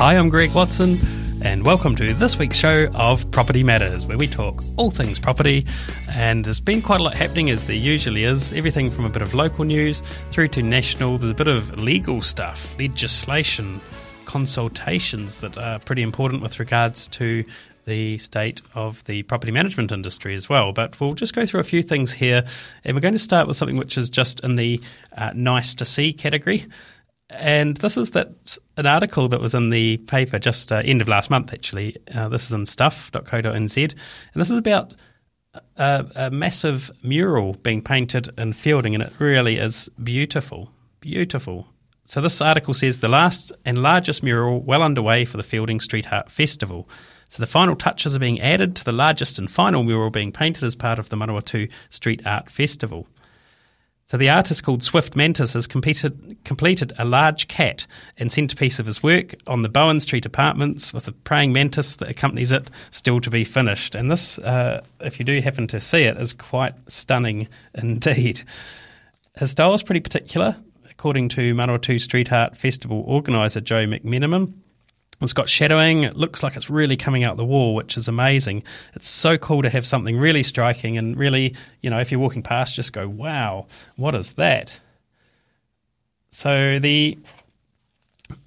Hi, I'm Greg Watson, and welcome to this week's show of Property Matters, where we talk all things property. And there's been quite a lot happening, as there usually is. Everything from a bit of local news through to national. There's a bit of legal stuff, legislation, consultations that are pretty important with regards to the state of the property management industry as well. But we'll just go through a few things here, and we're going to start with something which is just in the uh, nice to see category. And this is that an article that was in the paper just uh, end of last month, actually. Uh, this is in stuff.co.nz. And this is about a, a, massive mural being painted in Feilding, and it really is beautiful. Beautiful. So, this article says the last and largest mural well underway for the Feilding Street Art Festival. So, the final touches are being added to the largest and final mural being painted as part of the Manawatu Street Art Festival. So the artist called Swift Mantis has completed, completed a large cat and centerpiece of his work on the Bowen Street apartments with a praying mantis that accompanies it, still to be finished. And this, uh, if you do happen to see it, is quite stunning indeed. His style is pretty particular, according to Manawatu Street Art Festival organiser Joe McMenamin. It's got shadowing. It looks like it's really coming out the wall, which is amazing. It's so cool to have something really striking and really, you know, if you're walking past, just go, wow, what is that? So the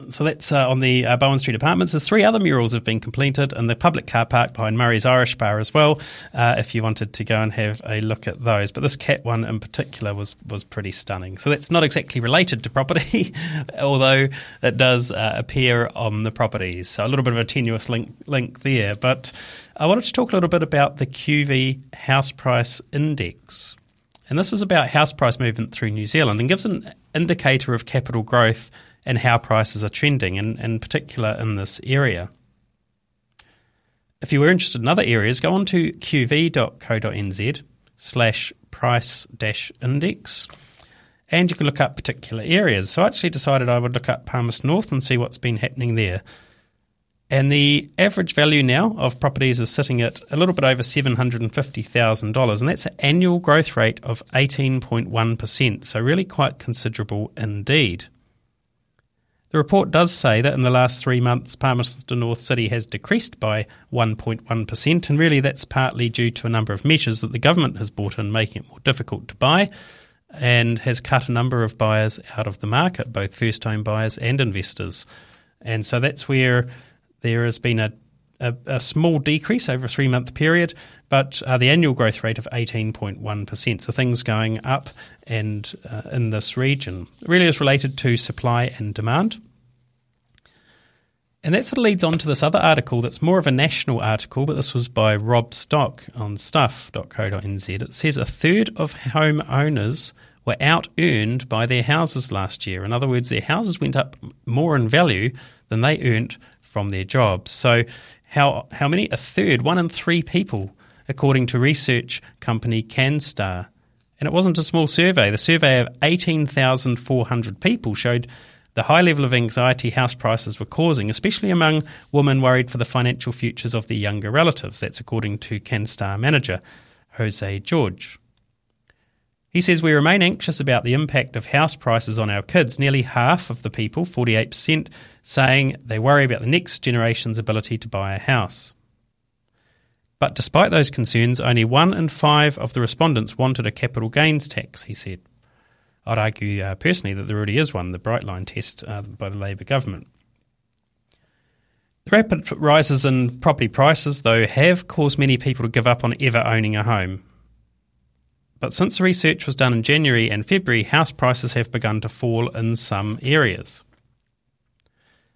so that's uh, on the uh, Bowen Street apartments. There's three other murals have been completed in the public car park behind Murray's Irish Bar as well. Uh, if you wanted to go and have a look at those, but this cat one in particular was was pretty stunning. So that's not exactly related to property, although it does uh, appear on the properties. So a little bit of a tenuous link link there. But I wanted to talk a little bit about the QV House Price Index. And this is about house price movement through New Zealand and gives an indicator of capital growth and how prices are trending, and in particular in this area. If you were interested in other areas, go on to qv.co.nz slash price dash index and you can look up particular areas. So I actually decided I would look up Palmerston North and see what's been happening there. And the average value now of properties is sitting at a little bit over $750,000, and that's an annual growth rate of 18.1%, so really quite considerable indeed. The report does say that in the last three months, Palmerston North City has decreased by 1.1%, and really that's partly due to a number of measures that the government has brought in, making it more difficult to buy, and has cut a number of buyers out of the market, both first home buyers and investors. And so that's where there has been a a, a, small decrease over a three month period, but uh, the annual growth rate of 18.1%. So things going up and uh, in this region it really is related to supply and demand. And that sort of leads on to this other article that's more of a national article, but this was by Rob Stock on stuff.co.nz. It says a third of home owners were out earned by their houses last year. In other words, their houses went up more in value than they earned from their jobs. So how how many? A third, one in three people, according to research company Canstar. And it wasn't a small survey. The survey of 18,400 people showed the high level of anxiety house prices were causing, especially among women worried for the financial futures of their younger relatives. That's according to Canstar manager Jose George. He says we remain anxious about the impact of house prices on our kids. Nearly half of the people, 48%, saying they worry about the next generation's ability to buy a house. But despite those concerns, only one in five of the respondents wanted a capital gains tax, he said. I'd argue uh, personally that there already is one, the Brightline test uh, by the Labour government. The rapid rises in property prices, though, have caused many people to give up on ever owning a home. But since the research was done in January and February, house prices have begun to fall in some areas.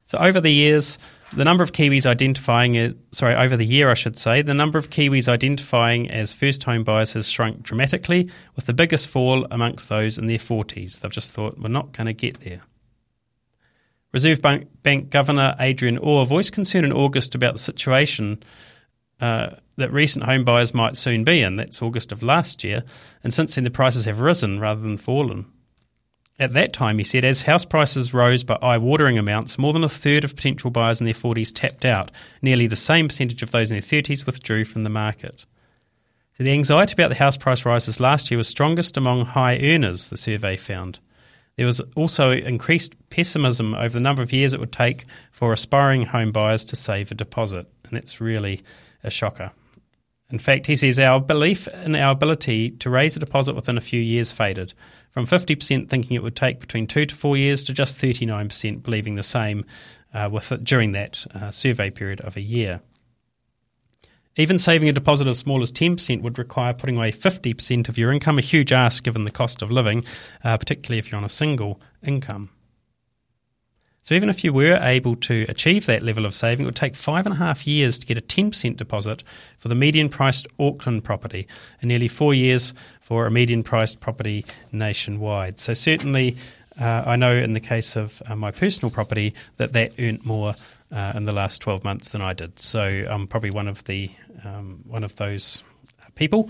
So over the years, the number of Kiwis identifying, sorry, over the year I should say, the number of Kiwis identifying as first home buyers has shrunk dramatically, with the biggest fall amongst those in their 40s. They've just thought, we're not going to get there. Reserve Bank Governor Adrian Orr voiced concern in August about the situation uh, that recent home buyers might soon be in. That's August of last year. And since then, the prices have risen rather than fallen. At that time, he said, as house prices rose by eye watering amounts, more than a third of potential buyers in their 40s tapped out. Nearly the same percentage of those in their 30s withdrew from the market. So the anxiety about the house price rises last year was strongest among high earners, the survey found. There was also increased pessimism over the number of years it would take for aspiring home buyers to save a deposit, and that's really a shocker. In fact, he says our belief in our ability to raise a deposit within a few years faded, from 50% thinking it would take between two to four years to just 39% believing the same uh, with it during that uh, survey period of a year. Even saving a deposit as small as 10% would require putting away 50% of your income, a huge ask given the cost of living, uh, particularly if you're on a single income. So even if you were able to achieve that level of saving, it would take five and a half years to get a 10% deposit for the median priced Auckland property and nearly four years for a median priced property nationwide. So certainly, uh, I know in the case of uh, my personal property that that earned more uh, in the last 12 months than I did. So I'm probably one of the um, one of those people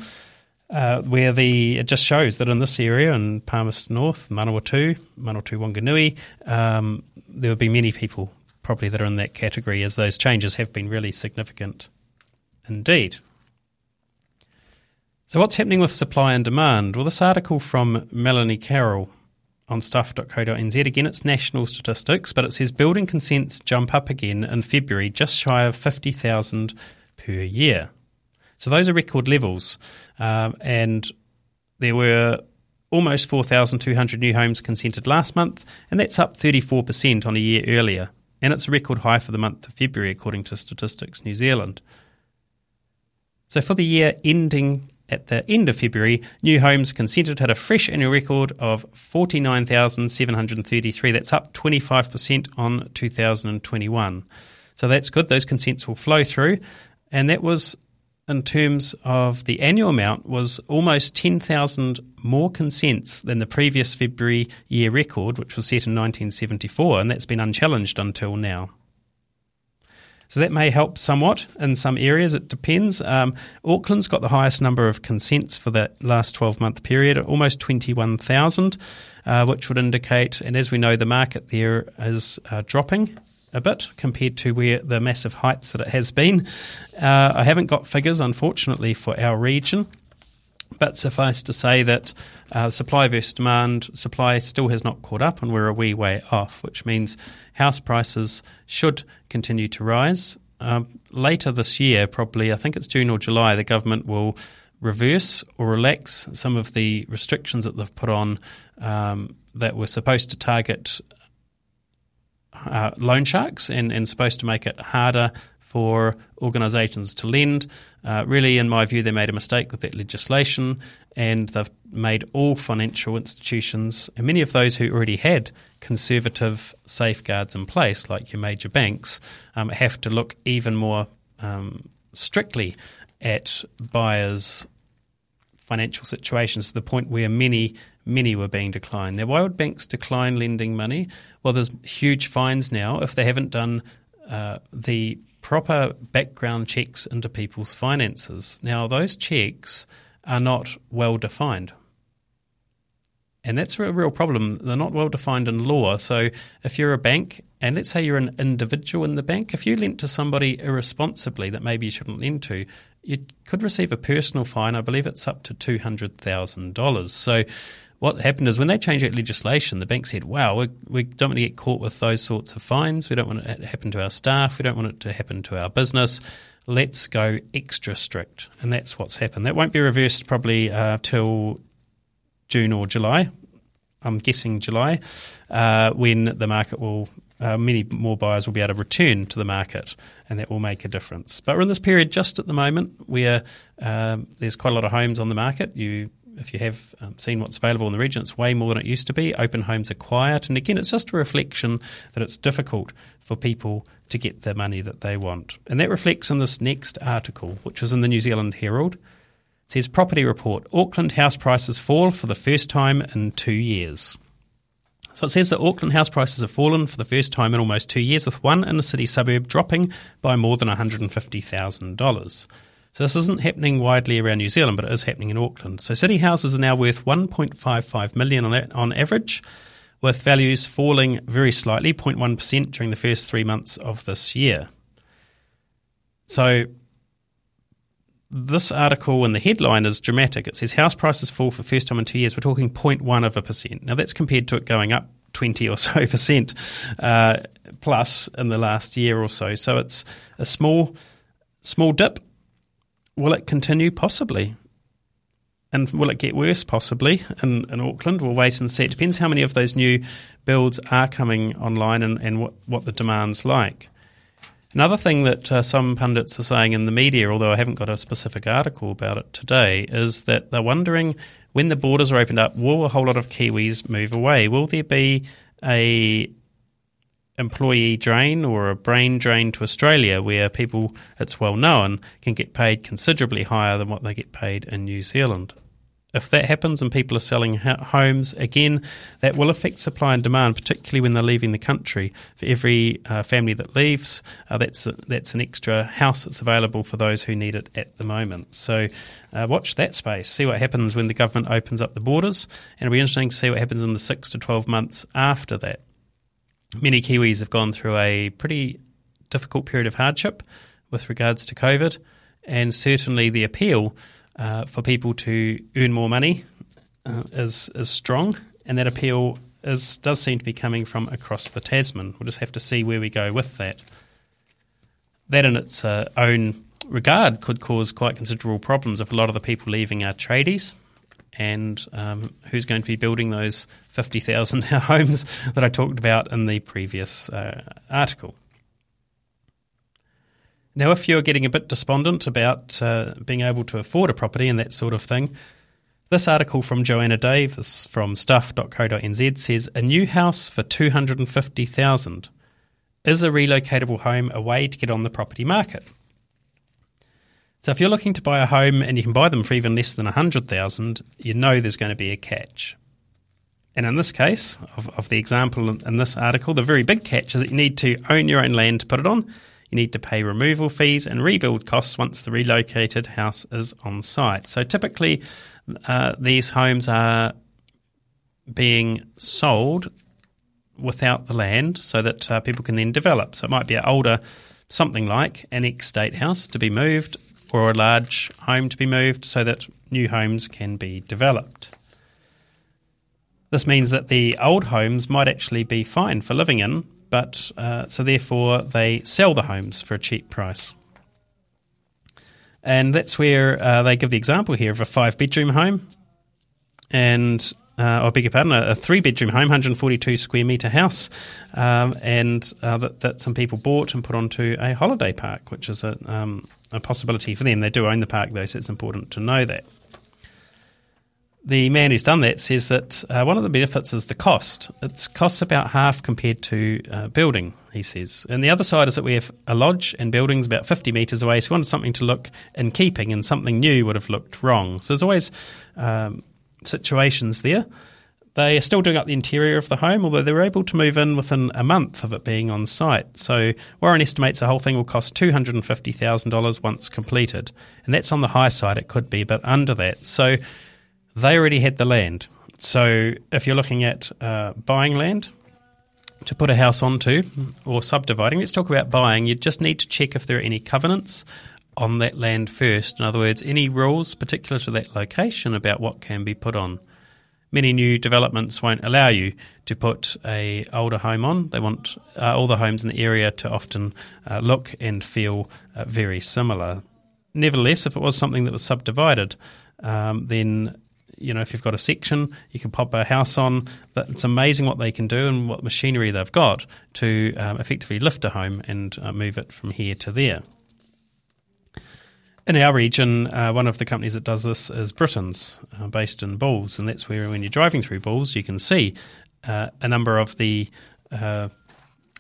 uh, where the it just shows that in this area in Palmerston North, Manawatu, Manawatu Wanganui, um, there will be many people probably that are in that category as those changes have been really significant indeed. So, what's happening with supply and demand? Well, this article from Melanie Carroll on stuff.co.nz, again, it's national statistics, but it says building consents jump up again in February, just shy of 50,000 per year. So those are record levels. Um, and there were almost 4,200 new homes consented last month, and that's up 34% on a year earlier. And it's a record high for the month of February, according to Statistics New Zealand. So for the year ending at the end of February, new homes consented had a fresh annual record of 49,733. That's up 25% on 2021. So that's good. Those consents will flow through. And that was in terms of the annual amount was almost 10,000 more consents than the previous February year record, which was set in 1974, and that's been unchallenged until now. So that may help somewhat in some areas. It depends. Um, Auckland's got the highest number of consents for that last 12 month period, almost 21,000, uh, which would indicate, and as we know, the market there is uh, dropping a bit compared to where the massive heights that it has been. Uh, I haven't got figures, unfortunately, for our region. But suffice to say that uh, supply versus demand, supply still has not caught up and we're a wee way off, which means house prices should continue to rise. Um, later this year, probably, I think it's June or July, the government will reverse or relax some of the restrictions that they've put on um, that were supposed to target uh, loan sharks and, and supposed to make it harder for organisations to lend. Uh, really, in my view, they made a mistake with that legislation and they've made all financial institutions, and many of those who already had conservative safeguards in place, like your major banks, um, have to look even more um, strictly at buyers' financial situations to the point where many many were being declined. Now, why would banks decline lending money? Well, there's huge fines now if they haven't done uh, the proper background checks into people's finances. Now, those checks are not well defined. And that's a real problem. They're not well defined in law. So if you're a bank, and let's say you're an individual in the bank, if you lent to somebody irresponsibly that maybe you shouldn't lend to, you could receive a personal fine. I believe it's up to $200,000. So what happened is when they changed that legislation, the bank said, wow, we, we don't want to get caught with those sorts of fines. We don't want it to happen to our staff. We don't want it to happen to our business. Let's go extra strict. And that's what's happened. That won't be reversed probably uh, till June or July. I'm guessing July, uh, when the market will uh, many more buyers will be able to return to the market, and that will make a difference. But we're in this period just at the moment where um, there's quite a lot of homes on the market. You if you have um, seen what's available in the region, it's way more than it used to be. Open homes are quiet. And again, it's just a reflection that it's difficult for people to get the money that they want. And that reflects in this next article, which was in the New Zealand Herald. It says Property Report Auckland house prices fall for the first time in two years. So it says that Auckland house prices have fallen for the first time in almost two years, with one inner city suburb dropping by more than $150,000. So this isn't happening widely around New Zealand, but it is happening in Auckland. So city houses are now worth 1.55 million on, on average, with values falling very slightly, 0.1% during the first three months of this year. So this article and the headline is dramatic. It says house prices fall for first time in two years. We're talking 0.1 of a percent. Now that's compared to it going up 20 or so percent uh, plus in the last year or so. So it's a small small dip. Will it continue? Possibly. And will it get worse? Possibly in, in Auckland. We'll wait and see. It depends how many of those new builds are coming online and, and what, what the demand's like. Another thing that uh, some pundits are saying in the media, although I haven't got a specific article about it today, is that they're wondering when the borders are opened up, will a whole lot of Kiwis move away? Will there be a employee drain or a brain drain to Australia where people, it's well known, can get paid considerably higher than what they get paid in New Zealand? If that happens and people are selling homes again, that will affect supply and demand, particularly when they're leaving the country. For every uh, family that leaves, uh, that's a, that's an extra house that's available for those who need it at the moment. So uh, watch that space, see what happens when the government opens up the borders, and it'll be interesting to see what happens in the six to twelve months after that. Many Kiwis have gone through a pretty difficult period of hardship with regards to COVID, and certainly the appeal uh, for people to earn more money uh, is is strong, and that appeal is does seem to be coming from across the Tasman. We'll just have to see where we go with that. That, in its uh, own regard, could cause quite considerable problems if a lot of the people leaving are tradies. And um, who's going to be building those 50,000 homes that I talked about in the previous uh, article? Now, if you're getting a bit despondent about uh, being able to afford a property and that sort of thing, this article from Joanna Davis from stuff.co.nz says a new house for 250,000 is a relocatable home a way to get on the property market. So if you're looking to buy a home and you can buy them for even less than 100,000, you know there's going to be a catch. And in this case, of, of the example in this article, the very big catch is that you need to own your own land to put it on you need to pay removal fees and rebuild costs once the relocated house is on site. So typically, uh, these homes are being sold without the land so that uh, people can then develop. So it might be an older, something like an ex state house to be moved or a large home to be moved so that new homes can be developed. This means that the old homes might actually be fine for living in, but uh, so therefore they sell the homes for a cheap price. And that's where uh, they give the example here of a five bedroom home and uh, beg your pardon, a, a three bedroom home, 142 square metre house, um, and uh, that, that, some people bought and put onto a holiday park, which is a, um, a possibility for them. They do own the park though, so it's important to know that the man who's done that says that uh, one of the benefits is the cost. It costs about half compared to uh, building, he says. And the other side is that we have a lodge and buildings about 50 metres away, so we wanted something to look in keeping, and something new would have looked wrong. So there's always um, situations there. They are still doing up the interior of the home, although they were able to move in within a month of it being on site. So Warren estimates the whole thing will cost $250,000 once completed. And that's on the high side, it could be, but under that. So they already had the land. So if you're looking at uh, buying land to put a house onto or subdividing, let's talk about buying. You just need to check if there are any covenants on that land first. In other words, any rules particular to that location about what can be put on. Many new developments won't allow you to put a older home on. They want uh, all the homes in the area to often uh, look and feel uh, very similar. Nevertheless, if it was something that was subdivided, um, then you know, if you've got a section, you can pop a house on. It's amazing what they can do and what machinery they've got to um, effectively lift a home and uh, move it from here to there. In our region, uh, one of the companies that does this is Britons, uh, based in Bulls, and that's where when you're driving through Bulls, you can see uh, a number of the uh,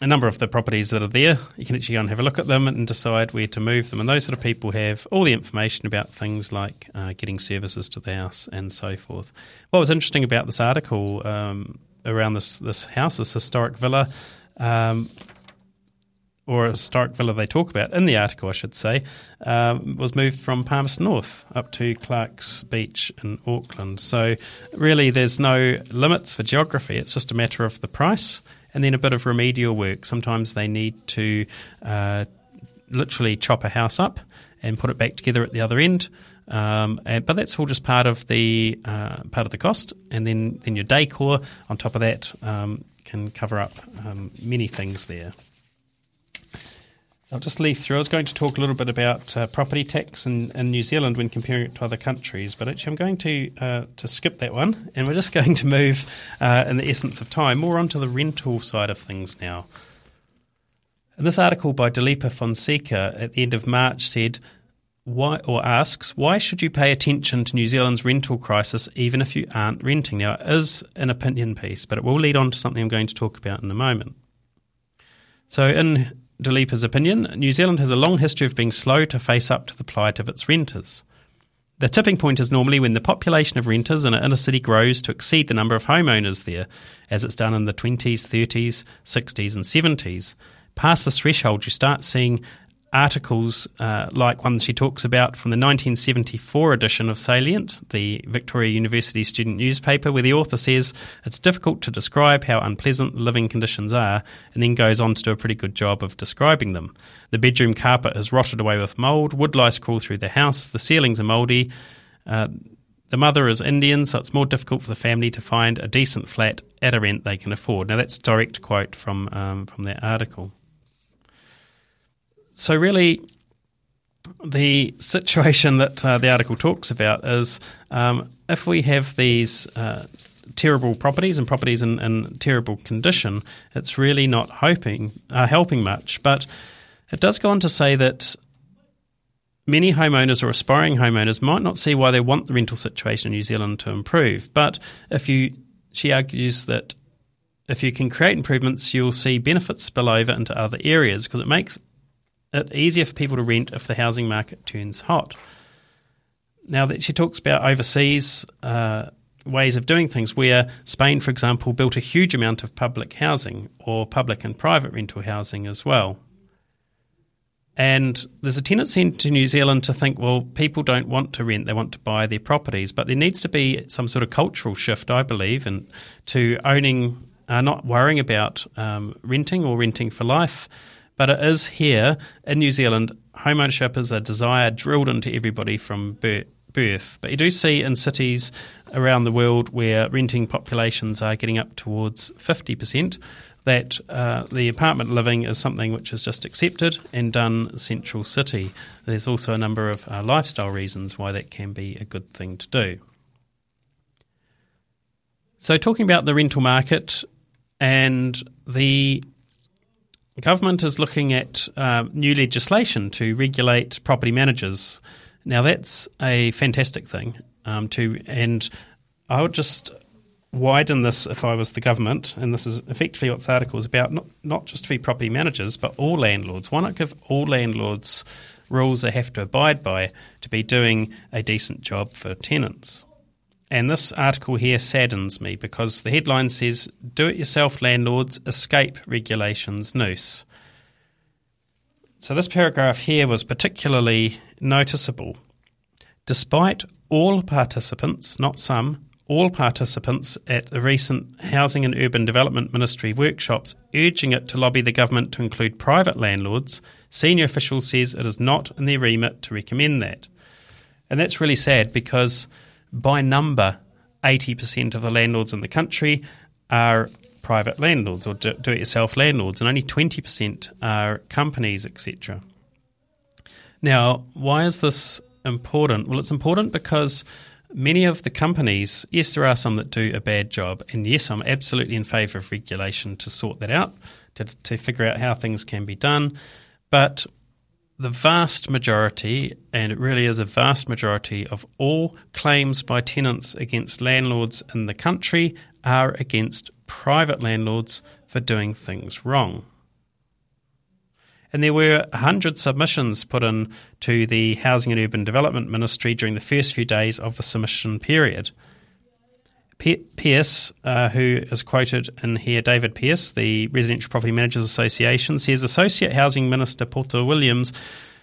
a number of the properties that are there. You can actually go and have a look at them and decide where to move them. And those sort of people have all the information about things like uh, getting services to the house and so forth. What was interesting about this article um, around this this house, this historic villa. Um, or a historic villa they talk about in the article, I should say, um, was moved from Palmerston North up to Clark's Beach in Auckland. So, really, there's no limits for geography. It's just a matter of the price and then a bit of remedial work. Sometimes they need to uh, literally chop a house up and put it back together at the other end. Um, and, but that's all just part of the uh, part of the cost, and then then your decor on top of that um, can cover up um, many things there. I'll just leaf through. I was going to talk a little bit about uh, property tax in, in, New Zealand when comparing it to other countries, but actually I'm going to uh, to skip that one, and we're just going to move, uh, in the essence of time, more onto the rental side of things now. And this article by Dileepa Fonseka at the end of March said, why, or asks, why should you pay attention to New Zealand's rental crisis even if you aren't renting? Now, it is an opinion piece, but it will lead on to something I'm going to talk about in a moment. So, in Dileepa's opinion, New Zealand has a long history of being slow to face up to the plight of its renters. The tipping point is normally when the population of renters in an inner city grows to exceed the number of homeowners there, as it's done in the 20s, 30s, 60s, and 70s. Past this threshold, you start seeing articles uh, like one she talks about from the 1974 edition of Salient, the Victoria University student newspaper, where the author says it's difficult to describe how unpleasant the living conditions are, and then goes on to do a pretty good job of describing them. The bedroom carpet has rotted away with mould, wood lice crawl through the house, the ceilings are mouldy. Uh, the mother is Indian, so it's more difficult for the family to find a decent flat at a rent they can afford. Now, that's direct quote from um, from that article so really, the situation that uh, the article talks about is um, if we have these uh, terrible properties and properties in, in, terrible condition, it's really not hoping uh, helping much. But it does go on to say that many homeowners or aspiring homeowners might not see why they want the rental situation in New Zealand to improve. But if you, she argues that if you can create improvements, you'll see benefits spill over into other areas because it makes it easier for people to rent if the housing market turns hot. Now that she talks about overseas uh, ways of doing things, where Spain, for example, built a huge amount of public housing or public and private rental housing as well. And there's a tendency in New Zealand to think, well, people don't want to rent, they want to buy their properties. But there needs to be some sort of cultural shift, I believe, and to owning, uh, not worrying about um, renting or renting for life but it is here in New Zealand, homeownership is a desire drilled into everybody from birth. But you do see in cities around the world where renting populations are getting up towards 50%, that uh, the apartment living is something which is just accepted and done central city. There's also a number of uh, lifestyle reasons why that can be a good thing to do. So, talking about the rental market and the government is looking at uh, new legislation to regulate property managers. Now that's a fantastic thing. Um, to and I would just widen this if I was the government, and this is effectively what this article is about. Not not just for property managers, but all landlords. Why not give all landlords rules they have to abide by to be doing a decent job for tenants? And this article here saddens me because the headline says Do it yourself landlords escape regulations noose. So, this paragraph here was particularly noticeable. Despite all participants, not some, all participants at a recent Housing and Urban Development Ministry workshops urging it to lobby the government to include private landlords, senior officials says it is not in their remit to recommend that. And that's really sad because by number, 80% of the landlords in the country are private landlords or do it yourself landlords, and only 20% are companies, etc. Now, why is this important? Well, it's important because many of the companies, yes, there are some that do a bad job, and yes, I'm absolutely in favour of regulation to sort that out, to, to figure out how things can be done. But the vast majority, and it really is a vast majority, of all claims by tenants against landlords in the country are against private landlords for doing things wrong. And there were 100 submissions put in to the Housing and Urban Development Ministry during the first few days of the submission period. Pearce, uh, who is quoted in here, David Pearce, the Residential Property Managers Association, says Associate Housing Minister Poto Williams,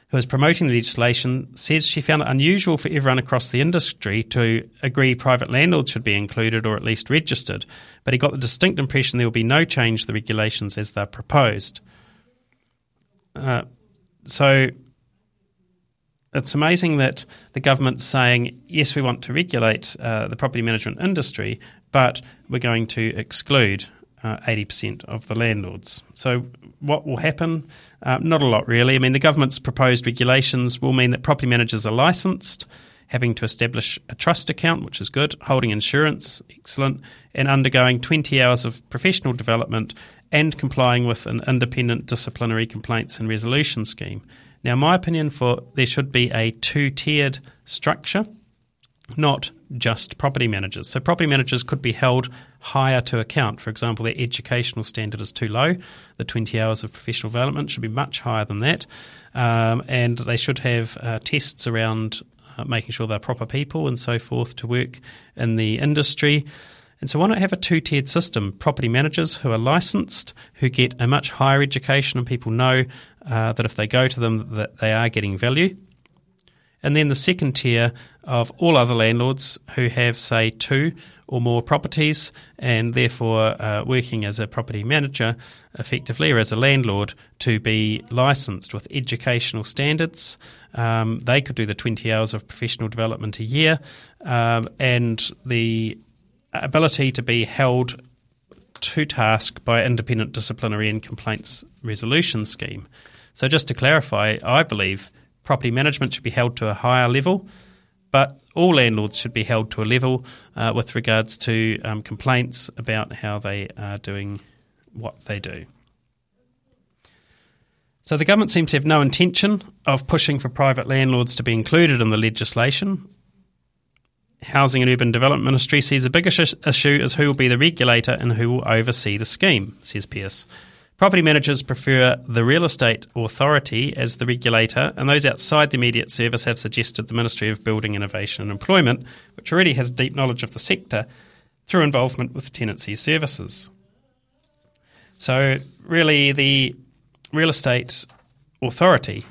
who is promoting the legislation, says she found it unusual for everyone across the industry to agree private landlords should be included or at least registered, but he got the distinct impression there will be no change to the regulations as they're proposed. Uh, so it's amazing that the government's saying, yes, we want to regulate uh, the property management industry, but we're going to exclude uh, 80% of the landlords. So, what will happen? Uh, not a lot, really. I mean, the government's proposed regulations will mean that property managers are licensed, having to establish a trust account, which is good, holding insurance, excellent, and undergoing 20 hours of professional development and complying with an independent disciplinary complaints and resolution scheme. Now, my opinion for there should be a two tiered structure, not just property managers. So, property managers could be held higher to account. For example, their educational standard is too low. The 20 hours of professional development should be much higher than that. Um, and they should have uh, tests around uh, making sure they're proper people and so forth to work in the industry. And so, why not have a two tiered system? Property managers who are licensed, who get a much higher education, and people know uh, that if they go to them, that they are getting value. And then the second tier of all other landlords who have, say, two or more properties and therefore uh, working as a property manager effectively or as a landlord to be licensed with educational standards. Um, they could do the 20 hours of professional development a year um, and the ability to be held to task by independent disciplinary and complaints resolution scheme. So, just to clarify, I believe property management should be held to a higher level, but all landlords should be held to a level uh, with regards to um, complaints about how they are doing what they do. So, the government seems to have no intention of pushing for private landlords to be included in the legislation. Housing and Urban Development Ministry sees the biggest issue as who will be the regulator and who will oversee the scheme, says Pearce. Property managers prefer the real estate authority as the regulator, and those outside the immediate service have suggested the Ministry of Building Innovation and Employment, which already has deep knowledge of the sector, through involvement with tenancy services. So, really, the real estate authority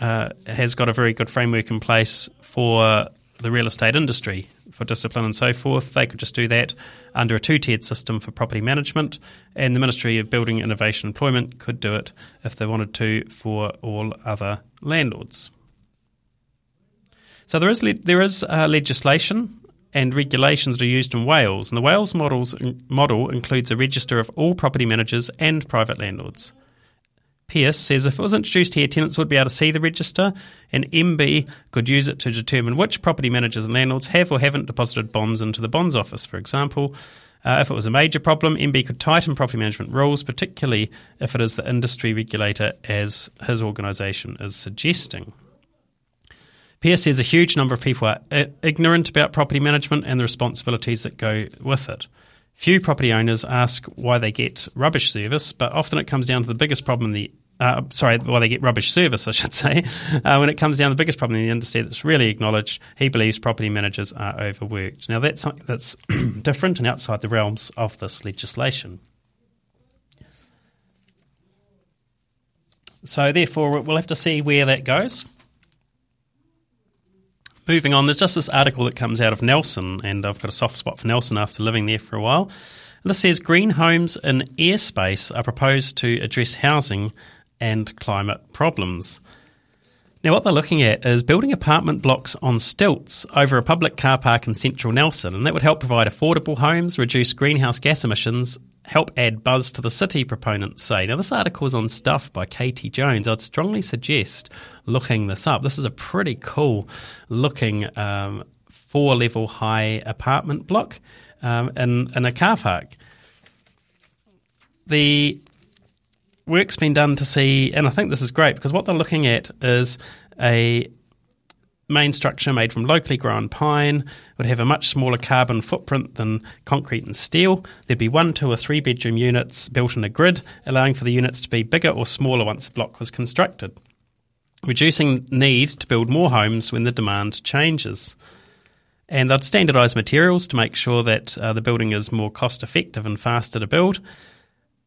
uh, has got a very good framework in place for the real estate industry for discipline and so forth. They could just do that under a two tiered system for property management, and the Ministry of Building, Innovation Employment could do it if they wanted to for all other landlords. So there is le- there is uh, legislation and regulations that are used in Wales, and the Wales models, model includes a register of all property managers and private landlords. Pearce says if it was introduced here, tenants would be able to see the register, and MB could use it to determine which property managers and landlords have or haven't deposited bonds into the bonds office, for example. Uh, if it was a major problem, MB could tighten property management rules, particularly if it is the industry regulator, as his organisation is suggesting. Pearce says a huge number of people are ignorant about property management and the responsibilities that go with it. Few property owners ask why they get rubbish service, but often it comes down to the biggest problem in the uh, sorry, why they get rubbish service, I should say. Uh, when it comes down the biggest problem in the industry that's really acknowledged, he believes property managers are overworked. Now, that's something that's different and outside the realms of this legislation. So, therefore, we'll have to see where that goes. Moving on, there's just this article that comes out of Nelson, and I've got a soft spot for Nelson after living there for a while. This says green homes in airspace are proposed to address housing and climate problems. Now, what they're looking at is building apartment blocks on stilts over a public car park in central Nelson, and that would help provide affordable homes, reduce greenhouse gas emissions, help add buzz to the city, proponents say. Now, this article is on Stuff by Katie Jones. I'd strongly suggest looking this up. This is a pretty cool looking um, four level high apartment block um, in, in a car park. The work's been done to see, and I think this is great because what they're looking at is a main structure made from locally grown pine would have a much smaller carbon footprint than concrete and steel. There'd be one, two, or three bedroom units built in a grid, allowing for the units to be bigger or smaller once a block was constructed, reducing need to build more homes when the demand changes. And they'd standardise materials to make sure that uh, the building is more cost effective and faster to build.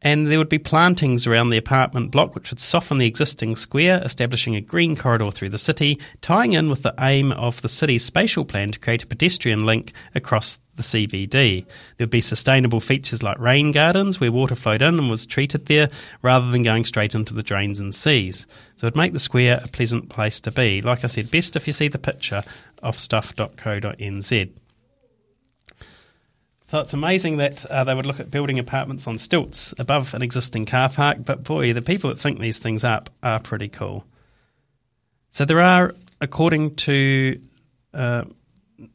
And there would be plantings around the apartment block which would soften the existing square, establishing a green corridor through the city, tying in with the aim of the city's spatial plan to create a pedestrian link across the CBD. There would be sustainable features like rain gardens where water flowed in and was treated there rather than going straight into the drains and seas. So it would make the square a pleasant place to be. Like I said, best if you see the picture of stuff.co.nz. So it's amazing that uh, they would look at building apartments on stilts above an existing car park, but boy, the people that think these things up are pretty cool. So there are, according to uh,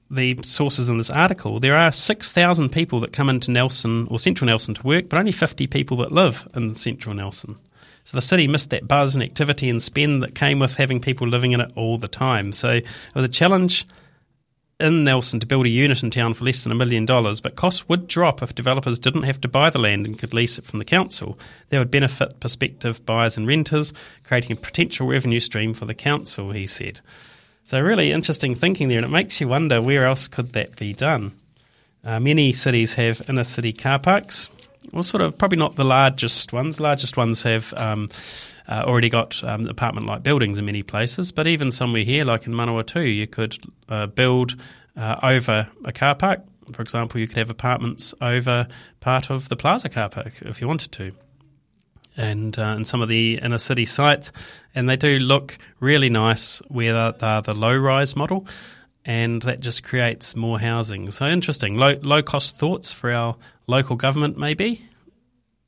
the sources in this article, there are 6,000 people that come into Nelson or Central Nelson to work, but only 50 people that live in Central Nelson. So the city missed that buzz and activity and spend that came with having people living in it all the time. So it was a challenge in Nelson to build a unit in town for less than a million dollars, but costs would drop if developers didn't have to buy the land and could lease it from the council. That would benefit prospective buyers and renters, creating a potential revenue stream for the council, he said. So, really interesting thinking there, and it makes you wonder where else could that be done. Uh, many cities have inner city car parks, well, sort of probably not the largest ones. Largest ones have. Um, uh, already got um, apartment like buildings in many places, but even somewhere here, like in Manawatu, you could uh, build uh, over a car park. For example, you could have apartments over part of the plaza car park if you wanted to. And uh, in some of the inner city sites, and they do look really nice where they're the low rise model and that just creates more housing. So interesting. Low low cost thoughts for our local government, maybe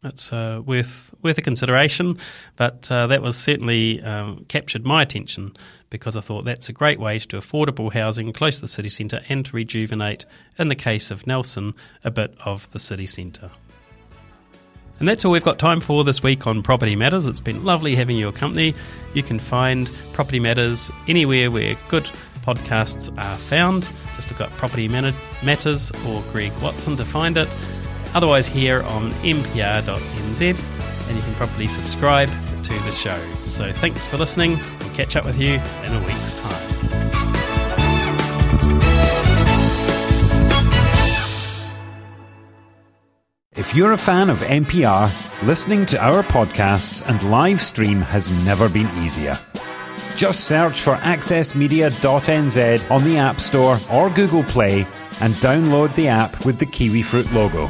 it's uh, worth worth a consideration. But uh, that was certainly um, captured my attention because I thought that's a great way to do affordable housing close to the city centre and to rejuvenate, in the case of Nelson, a bit of the city centre. And that's all we've got time for this week on Property Matters. It's been lovely having your company. You can find Property Matters anywhere where good podcasts are found. Just look up Property Matters or Greg Watson to find it otherwise here on mpr.nz, and you can probably subscribe to the show. So thanks for listening. We'll catch up with you in a week's time. If you're a fan of MPR, listening to our podcasts and live stream has never been easier. Just search for accessmedia.nz on the App Store or Google Play and download the app with the kiwi fruit logo.